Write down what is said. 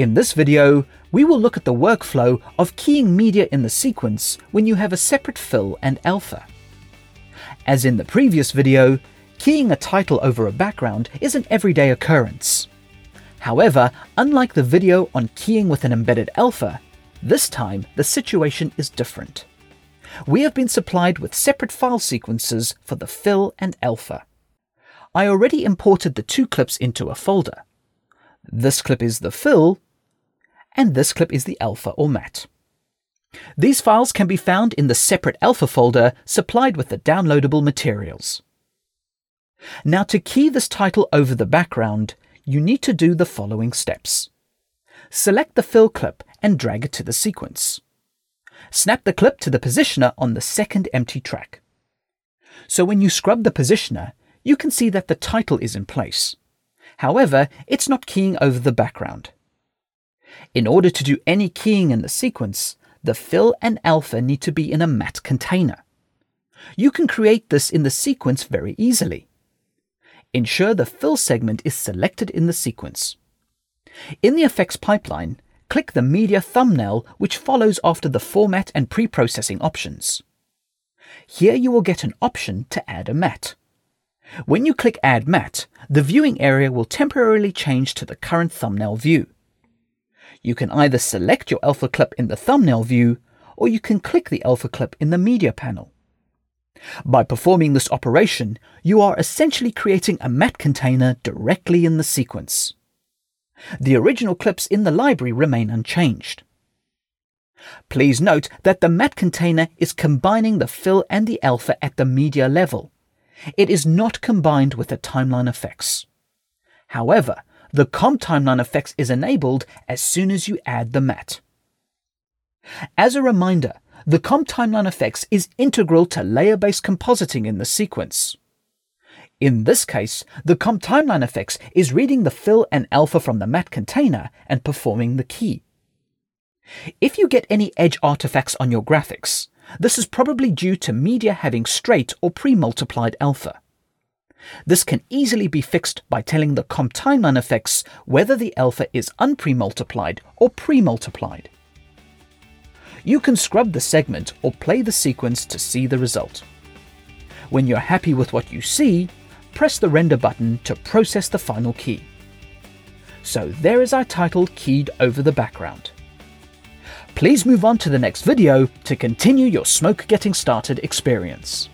In this video, we will look at the workflow of keying media in the sequence when you have a separate fill and alpha. As in the previous video, keying a title over a background is an everyday occurrence. However, unlike the video on keying with an embedded alpha, this time the situation is different. We have been supplied with separate file sequences for the fill and alpha. I already imported the two clips into a folder. This clip is the fill, and this clip is the alpha or matte. These files can be found in the separate alpha folder supplied with the downloadable materials. Now to key this title over the background, you need to do the following steps. Select the fill clip and drag it to the sequence. Snap the clip to the positioner on the second empty track. So when you scrub the positioner, you can see that the title is in place. However, it's not keying over the background. In order to do any keying in the sequence, the fill and alpha need to be in a matte container. You can create this in the sequence very easily. Ensure the fill segment is selected in the sequence. In the effects pipeline, click the media thumbnail which follows after the format and pre-processing options. Here you will get an option to add a matte. When you click Add Matte, the viewing area will temporarily change to the current thumbnail view. You can either select your alpha clip in the thumbnail view, or you can click the alpha clip in the media panel. By performing this operation, you are essentially creating a matte container directly in the sequence. The original clips in the library remain unchanged. Please note that the matte container is combining the fill and the alpha at the media level. It is not combined with the timeline effects. However, the comp timeline effects is enabled as soon as you add the matte. As a reminder, the comp timeline effects is integral to layer-based compositing in the sequence. In this case, the comp timeline effects is reading the fill and alpha from the matte container and performing the key. If you get any edge artifacts on your graphics, this is probably due to media having straight or pre-multiplied alpha. This can easily be fixed by telling the comp timeline effects whether the alpha is unpremultiplied or premultiplied. You can scrub the segment or play the sequence to see the result. When you're happy with what you see, press the render button to process the final key. So there is our title keyed over the background. Please move on to the next video to continue your smoke getting started experience.